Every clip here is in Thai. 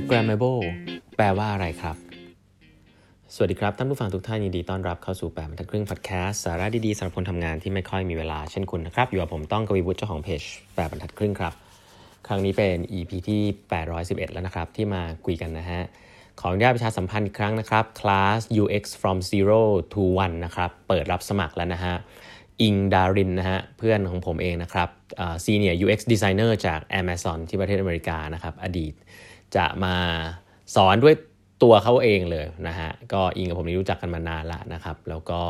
Instagrammable แปลว่าอะไรครับ สวัสดีครับ ท่านผู้ฟังทุกท่านยินดีต้อนรับเข้าสู่แปดบรรทัดครึ่งพอดแคสต์สาระดีๆสำหรับคนทำงานที่ไม่ค่อยมีเวลาเช่นคุณนะครับ อยู่กับผมต้องกวีวุฒิเจ้าของเพจแปดบรรทัดครึ่งครับ ครั้งนี้เป็น EP ที่ 811 แล้วนะครับ ที่มาคุยกันนะฮะขออนุญาตประชาสัมพันธ์อีกครั้งนะครับคลาส UX from zero to one นะครับเปิดรับสมัครแล้วนะฮะอิงดารินนะฮะเพื่อนของผมเองนะครับsenior UX designer จาก Amazon ที่ประเทศอเมริกานะครับอดีต จะมาสอนด้วยตัวเขาเองเลยนะฮะก็อิงกับผมนี่รู้จักกันมานานละนะครับ แล้วก็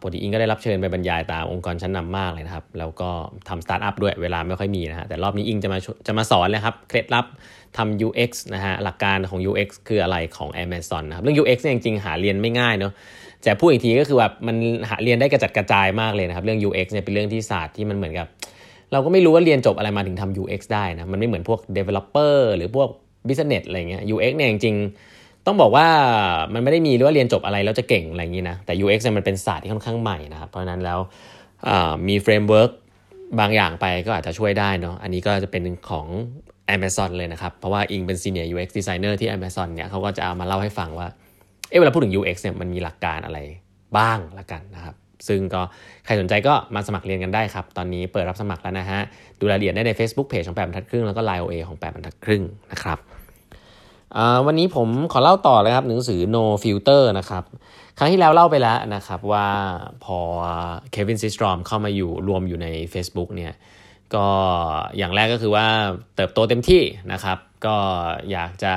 ปกติอิงก็ได้รับเชิญไปบรรยายตามองค์กรชั้นนำมากเลยนะครับ แล้วก็ทำสตาร์ทอัพด้วยเวลาไม่ค่อยมีนะฮะแต่รอบนี้อิงจะมาจะมาสอนเลยครับเคล็ดลับทำ UX นะฮะหลักการของ UX คืออะไรของ Amazon นะครับเรื่อง UX เนี่ยจริงๆหาเรียนไม่ง่ายเนาะแต่พูดอีกทีก็คือแบบมันหาเรียนได้กระจัดกระจายมากเลยนะครับ เรื่อง UX เนี่ยเป็นเรื่องที่ศาสตร์ที่มันเหมือนกับ เราก็ไม่รู้ว่าเรียนจบอะไรมาถึงทำ UX ได้นะ มันไม่เหมือนพวก developer หรือพวก business อะไรเงี้ย UX เนี่ยจริงต้องบอกว่ามันไม่ได้มีหรือว่าเรียนจบอะไรแล้วจะเก่งอะไรอย่างนี้นะ แต่ UX เนี่ยมันเป็นศาสตร์ที่ค่อนข้างใหม่นะครับ เพราะนั้นแล้วมี framework บางอย่างไปก็อาจจะช่วยได้เนาะ อันนี้ก็จะเป็นของ Amazon เลยนะครับ เพราะว่าอิงเป็น Senior UX Designer ที่ Amazon เนี่ยเขาก็จะเอามาเล่าให้ฟังว่า เออเวลาพูดถึง UX เนี่ยมันมีหลักการอะไรบ้างละกันนะครับ ซึ่งก็ใครสนใจก็มาสมัครเรียนกันได้ครับ ตอนนี้เปิดรับสมัครแล้วนะฮะ ดูรายละเอียดได้ใน Facebook Page ของแปดบรรทัดครึ่งแล้วก็ Line OA ของแปดบรรทัดครึ่งนะครับวันนี้ผมขอเล่าต่อเลยครับหนังสือ No Filter นะครับ ครั้งที่แล้วเล่าไปแล้วนะครับว่าพอเควินซิสตรอมเข้ามาอยู่รวมอยู่ใน Facebook เนี่ยก็อย่างแรกก็คือว่าเติบโตเต็มที่นะครับ ก็อยากจะ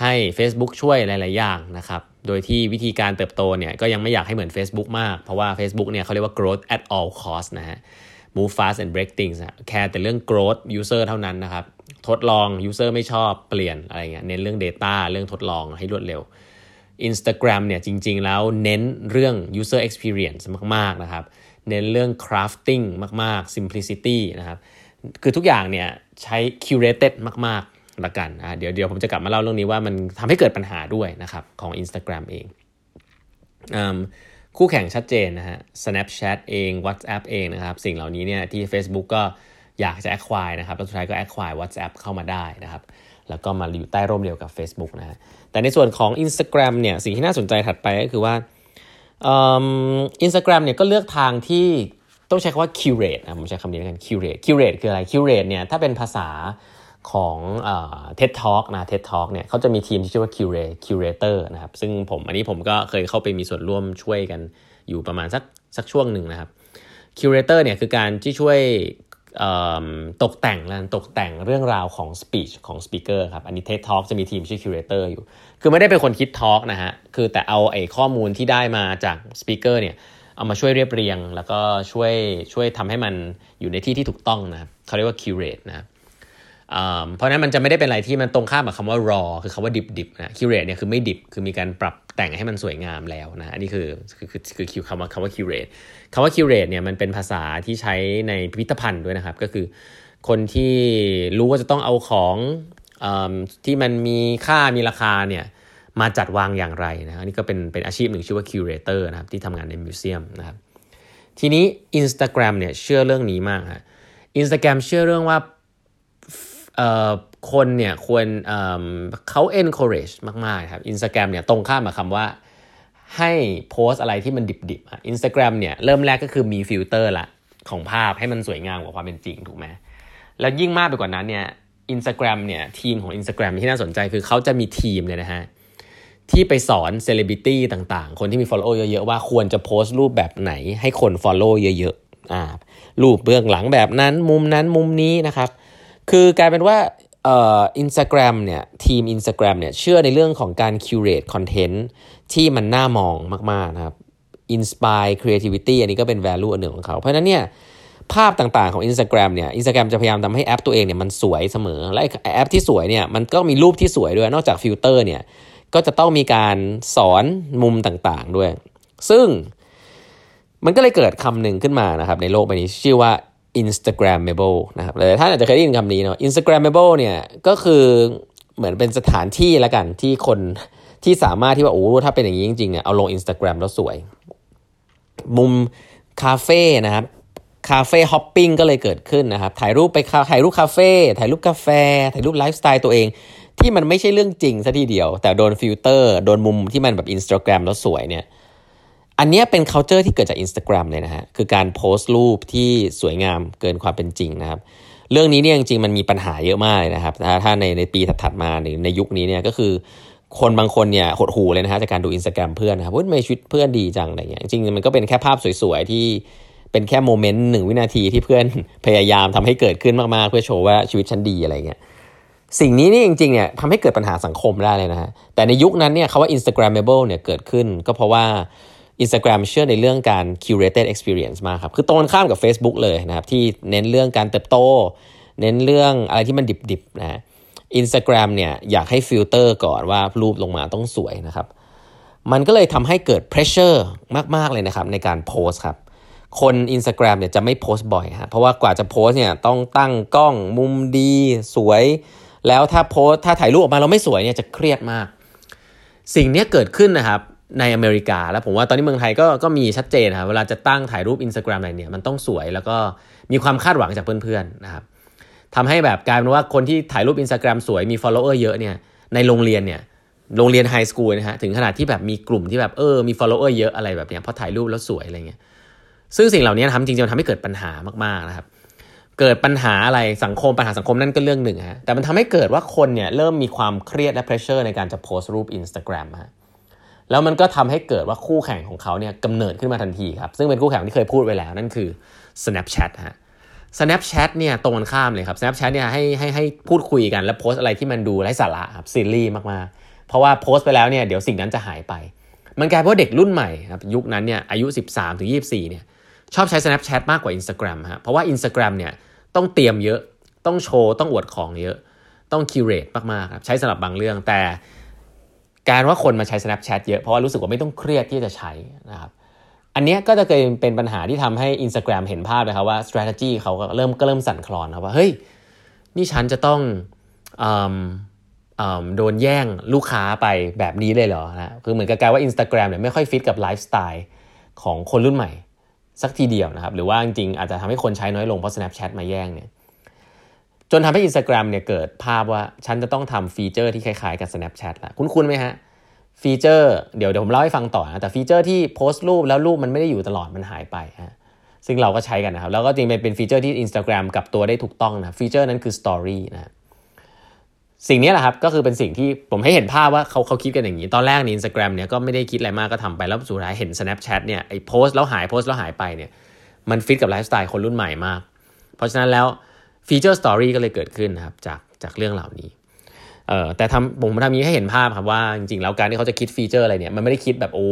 ให้ Facebook ช่วยหลาย ๆ อย่างนะครับ โดยที่วิธีการเติบโตเนี่ยก็ยังไม่อยากให้เหมือน Facebook มาก เพราะว่า Facebook เนี่ยเขาเรียกว่า growth at all cost นะฮะ move fast and break things แค่แต่เรื่อง growth user เท่านั้นนะครับ ทดลอง user ไม่ชอบเปลี่ยนอะไรเงี้ยเน้นเรื่อง data เรื่องทดลองให้รวดเร็ว Instagram เนี่ยจริง ๆ แล้วเน้นเรื่อง user experience มาก ๆ นะครับ เน้นเรื่อง crafting มาก ๆ simplicity นะครับ คือทุกอย่างเนี่ยใช้ curated มาก ละกันอะเดี๋ยวเดี๋ยวผมจะกลับมาเล่าเรื่องนี้ว่ามันทำให้เกิดปัญหาด้วยนะครับของ Instagram เองคู่แข่งชัดเจนนะฮะ Snapchat เอง WhatsApp เองนะครับ สิ่งเหล่านี้เนี่ยที่ Facebook ก็อยากจะ acquire นะครับ แล้วสุดท้ายก็ acquire WhatsApp เข้ามาได้นะครับ แล้วก็มาอยู่ใต้ร่มเดียวกับ Facebook นะฮะ แต่ในส่วนของ Instagram เนี่ย สิ่งที่น่าสนใจถัดไปก็คือว่าอินสตาแกรมเนี่ยก็เลือกทางที่ต้องใช้คำว่า curate นะผมใช้คำนี้แล้วกัน curate curate คืออะไร curate เนี่ยถ้าเป็นภาษา ของเอ่อ TED Talk นะ TED Talk เนี่ยเขาจะมีทีมที่ชื่อว่า curate curator นะครับซึ่งผมอันนี้ผมก็เคยเข้าไปมีส่วนร่วมช่วยกันอยู่ประมาณสักสักช่วงหนึ่งนะครับ curator เนี่ยคือการที่ช่วยตกแต่งแล้วตกแต่งเรื่องราวของ speech ของ speaker ครับอันนี้ TED Talk จะมีทีมชื่อ curator อยู่ คือไม่ได้เป็นคนคิด talk นะฮะคือแต่เอาไอ้ข้อมูลที่ได้มาจาก speaker เนี่ยเอามาช่วยเรียบเรียง แล้วก็ช่วยช่วยทำให้มันอยู่ในที่ที่ถูกต้องนะครับเขาเรียกว่า curate นะครับ เพราะนั้นมันจะไม่ได้เป็นอะไรที่มันตรงข้ามกับคำว่า raw คือคำว่าดิบดิบนะ curate เนี่ยคือไม่ดิบ คือมีการปรับแต่งให้มันสวยงามแล้วนะ อันนี้คือคือคือคือคือคำว่าคำว่า curate คำว่า curate เนี่ยมันเป็นภาษาที่ใช้ในพิพิธภัณฑ์ด้วยนะครับ ก็คือคนที่รู้ว่าจะต้องเอาของอที่มันมีค่ามีราคาเนี่ยมาจัดวางอย่างไรนะอันนี้ก็เป็นเป็นอาชีพหนึ่งชื่อว่า curator นะครับที่ทำงานใน museum นะครับทีนี้ Instagram เนี่ยเชื่อเรื่องนี้มากฮะ Instagram เชื่อเรื่องว่า คนเนี่ยควรเเขา encourage มากๆครับ Instagram เนี่ยตรงข้ามกับคำว่าให้โพสอะไรที่มันดิบๆอินสตาแกรมเนี่ยเริ่มแรกก็คือมีฟิลเตอร์ละของภาพให้มันสวยงามกว่าความเป็นจริงถูกไหมแล้วยิ่งมากไปกว่านั้นเนี่ยอินสตาแกรมเนี่ยทีมของ Instagram ที่น่าสนใจคือเขาจะมีทีมเนี่ยนะฮะที่ไปสอนเซเลบริตี้ต่างๆ คนที่มี Follow เยอะๆ ว่าควรจะโพสต์รูปแบบไหนให้คน Follow เยอะๆอ่ารูปเบื้องหลังแบบนั้นมุมนั้นมุมนี้นะครับ คือกลายเป็นว่าเอ่ออินสตาแกรมเนี่ยทีม Instagram เนี่ยเชื่อในเรื่องของการ curate content ที่มันน่ามองมาก ๆ นะครับ inspire creativity อันนี้ก็เป็น value อันหนึ่งของเขา เพราะฉะนั้นเนี่ยภาพต่างๆของ Instagram เนี่ย Instagram จะพยายามทำให้แอปตัวเองเนี่ยมันสวยเสมอ และแอปที่สวยเนี่ยมันก็มีรูปที่สวยด้วย นอกจากฟิลเตอร์เนี่ยก็จะต้องมีการสอนมุมต่างๆด้วย ซึ่งมันก็เลยเกิดคำหนึ่งขึ้นมานะครับในโลกใบนี้ชื่อว่า Instagrammable นะครับเลยท่านอาจจะเคยได้ยินคำนี้เนาะ Instagrammable เนี่ยก็คือเหมือนเป็นสถานที่ละกันที่คนที่สามารถที่ว่าโอ้ถ้าเป็นอย่างนี้จริงๆเนี่ยเอาลง Instagram แล้วสวย มุมคาเฟ่นะครับ cafe hopping ก็เลยเกิดขึ้นนะครับ ถ่ายรูปไปถ่ายรูปคาเฟ่ถ่ายรูปกาแฟ ถ่ายรูปไลฟ์สไตล์ตัวเอง ที่มันไม่ใช่เรื่องจริงซะทีเดียว แต่โดนฟิลเตอร์ โดนมุมที่มันแบบอินสตาแกรมแล้วสวยเนี่ย อันนี้เป็น c u เจอร์ที่เกิดจาก Instagram เลยนะฮะ คือการโพสต์รูปที่สวยงามเกินความเป็นจริงนะครับ เรื่องนี้เนี่ยจริงๆมันมีปัญหาเยอะมากเลยนะครับ ถ้าถ้าในในปีถัดๆมาหรือในยุคนี้เนี่ยก็คือคนบางคนเนี่ยหดหูเลยนะฮะจากการดูอินสตาแกรมเพื่อนนะครับว่าไม่ชีวิตเพื่อนดีจังอะไรเงี้ยจริงๆมันก็เป็นแค่ภาพสวยๆที่เป็นแค่โมเมนต์หนึ่งวินาทีที่เพื่อนพยายามทำให้เกิดขึ้นมากๆ เพื่อโชว์ว่าชีวิตฉันดีอะไรเงี้ยสิ่งนี้นี่จริงๆเนี่ยทำให้เกิดปัญหาสังคมได้เลยนะฮะแต่ในยุคนั้นเนี่ยคาว่า Instagrammable เนี่ยเกิดขึ้นก็เพราะว่า Instagram เชื่อในเรื่องการ curated experience มากครับ คือตรงข้ามกับ Facebook เลยนะครับ ที่เน้นเรื่องการเติบโต เน้นเรื่องอะไรที่มันดิบๆนะอินสตาแกรมเนี่ยอยากให้ฟิลเตอร์ก่อนว่ารูปลงมาต้องสวยนะครับ มันก็เลยทำให้เกิด pressure มาก ๆ เลยนะครับ ในการโพสครับ คน Instagram เนี่ยจะไม่โพสต์บ่อยฮะเพราะว่ากว่าจะโพสเนี่ยต้องตั้งกล้องมุมดีสวย แล้วถ้าโพสถ้าถ่ายรูปออกมาเราไม่สวยเนี่ยจะเครียดมาก สิ่งนี้เกิดขึ้นนะครับ ในอเมริกา แล้วผมว่าตอนนี้เมืองไทยก็ก็มีชัดเจนครับเวลาจะตั้งถ่ายรูป Instagram อะไรเนี่ยมันต้องสวยแล้วก็มีความคาดหวังจากเพื่อนๆนะครับทำให้แบบกลายเป็นว่าคนที่ถ่ายรูป Instagram สวยมี follower เยอะเนี่ยในโรงเรียนเนี่ยโรงเรียน high school นะฮะถึงขนาดที่แบบมีกลุ่มที่แบบเออมี follower เยอะอะไรแบบเนี้ยเพราะถ่ายรูปแล้วสวยอะไรเงี้ยซึ่งสิ่งเหล่านี้ทำจริงๆมันทำให้เกิดปัญหามากๆนะครับเกิดปัญหาอะไรสังคมปัญหาสังคมนั่นก็เรื่องหนึ่งฮะแต่มันทำให้เกิดว่าคนเนี่ยเริ่มมีความเครียดและ pressure ในการจะโพสต์รูป Instagram ฮะ แล้วมันก็ทำให้เกิดว่าคู่แข่งของเขาเนี่ยกำเนิดขึ้นมาทันทีครับ ซึ่งเป็นคู่แข่งที่เคยพูดไว้แล้วนั่นคือ Snapchat ฮะ Snapchat เนี่ยตรงกันข้ามเลยครับ Snapchat เนี่ยให้ให้ให้พูดคุยกันแล้วโพสอะไรที่มันดูไร้สาระครับซีรีส์มากๆ เพราะว่าโพสไปแล้วเนี่ยเดี๋ยวสิ่งนั้นจะหายไป มันกลายเป็นว่าเด็กรุ่นใหม่ครับยุคนั้นเนี่ยอายุ 13ถึง24เนี่ยชอบใช้ Snapchat มากกว่า Instagram ฮะเพราะว่า Instagram เนี่ยต้องเตรียมเยอะต้องโชว์ต้องอวดของเยอะ ต้องคิวเรตมากๆครับใช้สำหรับบางเรื่องแต่ การว่าคนมาใช้ Snapchat เยอะเพราะว่ารู้สึกว่าไม่ต้องเครียดที่จะใช้นะครับอันนี้ก็จะเคยเป็นปัญหาที่ทำให้ Instagram เห็นภาพเลยครับว่า strategy เขาก็เริ่มก็เริ่มสั่นคลอนครับว่าเฮ้ยนี่ฉันจะต้องโดนแย่งลูกค้าไปแบบนี้เลยเหรอนะคือเหมือนกับกายว่า Instagram เนี่ยไม่ค่อยฟิตกับไลฟ์สไตล์ของคนรุ่นใหม่ สักทีเดียวนะครับ หรือว่าจริงๆอาจจะทำให้คนใช้น้อยลงเพราะ Snapchat มาแย่งเนี่ย จนทำให้ Instagram เนี่ยเกิดภาพว่า ฉันจะต้องทำฟีเจอร์ที่คล้ายๆกับ Snapchat ละคุ้นๆไหมฮะ feature เดี๋ยวเดี๋ยวผมเล่าให้ฟังต่อนะ แต่ feature ที่โพสต์รูปแล้วรูปมันไม่ได้อยู่ตลอดมันหายไปฮะซึ่งเราก็ใช้กันนะครับ แล้วก็จริงเป็น feature ที่ Instagram ปรับตัวได้ถูกต้องนะ feature นั้นคือ Story นะสิ่งนี้แหละครับก็คือเป็นสิ่งที่ผมให้เห็นภาพว่าเขาเขาคิดกันอย่างนี้ ตอนแรกในอินสตาแกรมเนี่ยก็ไม่ได้คิดอะไรมากก็ทำไปแล้วสุดท้ายเห็น Snapchat เนี่ยไอ้โพสแล้วหายโพสแล้วหายไปเนี่ยมันฟิตกับไลฟ์สไตล์คนรุ่นใหม่มาก เพราะฉะนั้นแล้ว feature story ก็เลยเกิดขึ้นนะครับจากจากเรื่องเหล่านี้เอ่อแต่ทำผมทำนี้ให้เห็นภาพครับว่าจริงๆ แล้วการที่เขาจะคิด feature อะไรเนี่ยมันไม่ได้คิดแบบโอ้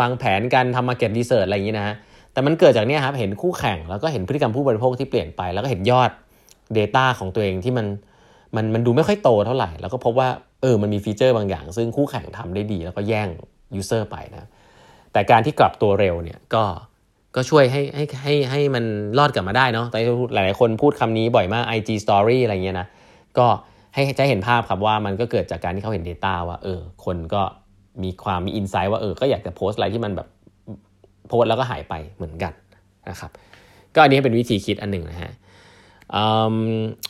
วางแผนการทำ market research อะไรอย่างนี้นะฮะแต่มันเกิดจากเนี้ยครับเห็นคู่แข่งแล้วก็เห็นพฤติกรรมผู้บริโภคที่เปลี่ยนไป แล้วก็เห็นยอด Data ของตัวเองที่มันมันมันดูไม่ค่อยโตเท่าไหร่ แล้วก็พบว่าเออมันมี feature บางอย่าง ซึ่งคู่แข่งทำได้ดี แล้วก็แย่ง user ไปนะแต่การที่กลับตัวเร็วเนี่ยก็ ก็ช่วยให้ให้ให้ให้มันรอดกลับมาได้เนาะแต่หลายๆคนพูดคำนี้บ่อยมาก IG Story อะไรเงี้ยนะ ก็ให้จะเห็นภาพครับว่ามันก็เกิดจากการที่เขาเห็น Data ว่าเออคนก็มีความมีอินไซต์ว่าเออก็อยากจะโพสอะไรที่มันแบบโพสแล้วก็หายไปเหมือนกันนะครับ ก็อันนี้เป็นวิธีคิดอันหนึ่งนะฮะ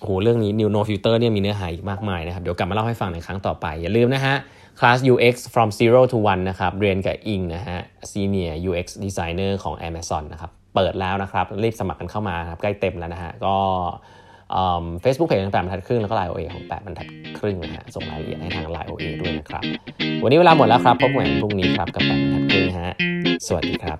โหเรื่องนี้ New No Filter เนี่ยมีเนื้อหาอีกมากมายนะครับ เดี๋ยวกลับมาเล่าให้ฟังในครั้งต่อไป อย่าลืมนะฮะ คลาส UX from zero to one นะครับ เรียนกับอิงนะฮะ Senior UX Designer ของ Amazon นะครับ เปิดแล้วนะครับ รีบสมัครกันเข้ามาครับ ใกล้เต็มแล้วนะฮะ ก็เฟซบุ๊กเพจของแปดบรรทัดครึ่ง แล้วก็ไลน์โอเอของแปดบรรทัดครึ่งนะฮะ ส่งรายละเอียดให้ทางไลน์โอเอด้วยนะครับ วันนี้เวลาหมดแล้วครับ พบกันพรุ่งนี้ครับ กับแปดบรรทัดครึ่งฮะ สวัสดีครับ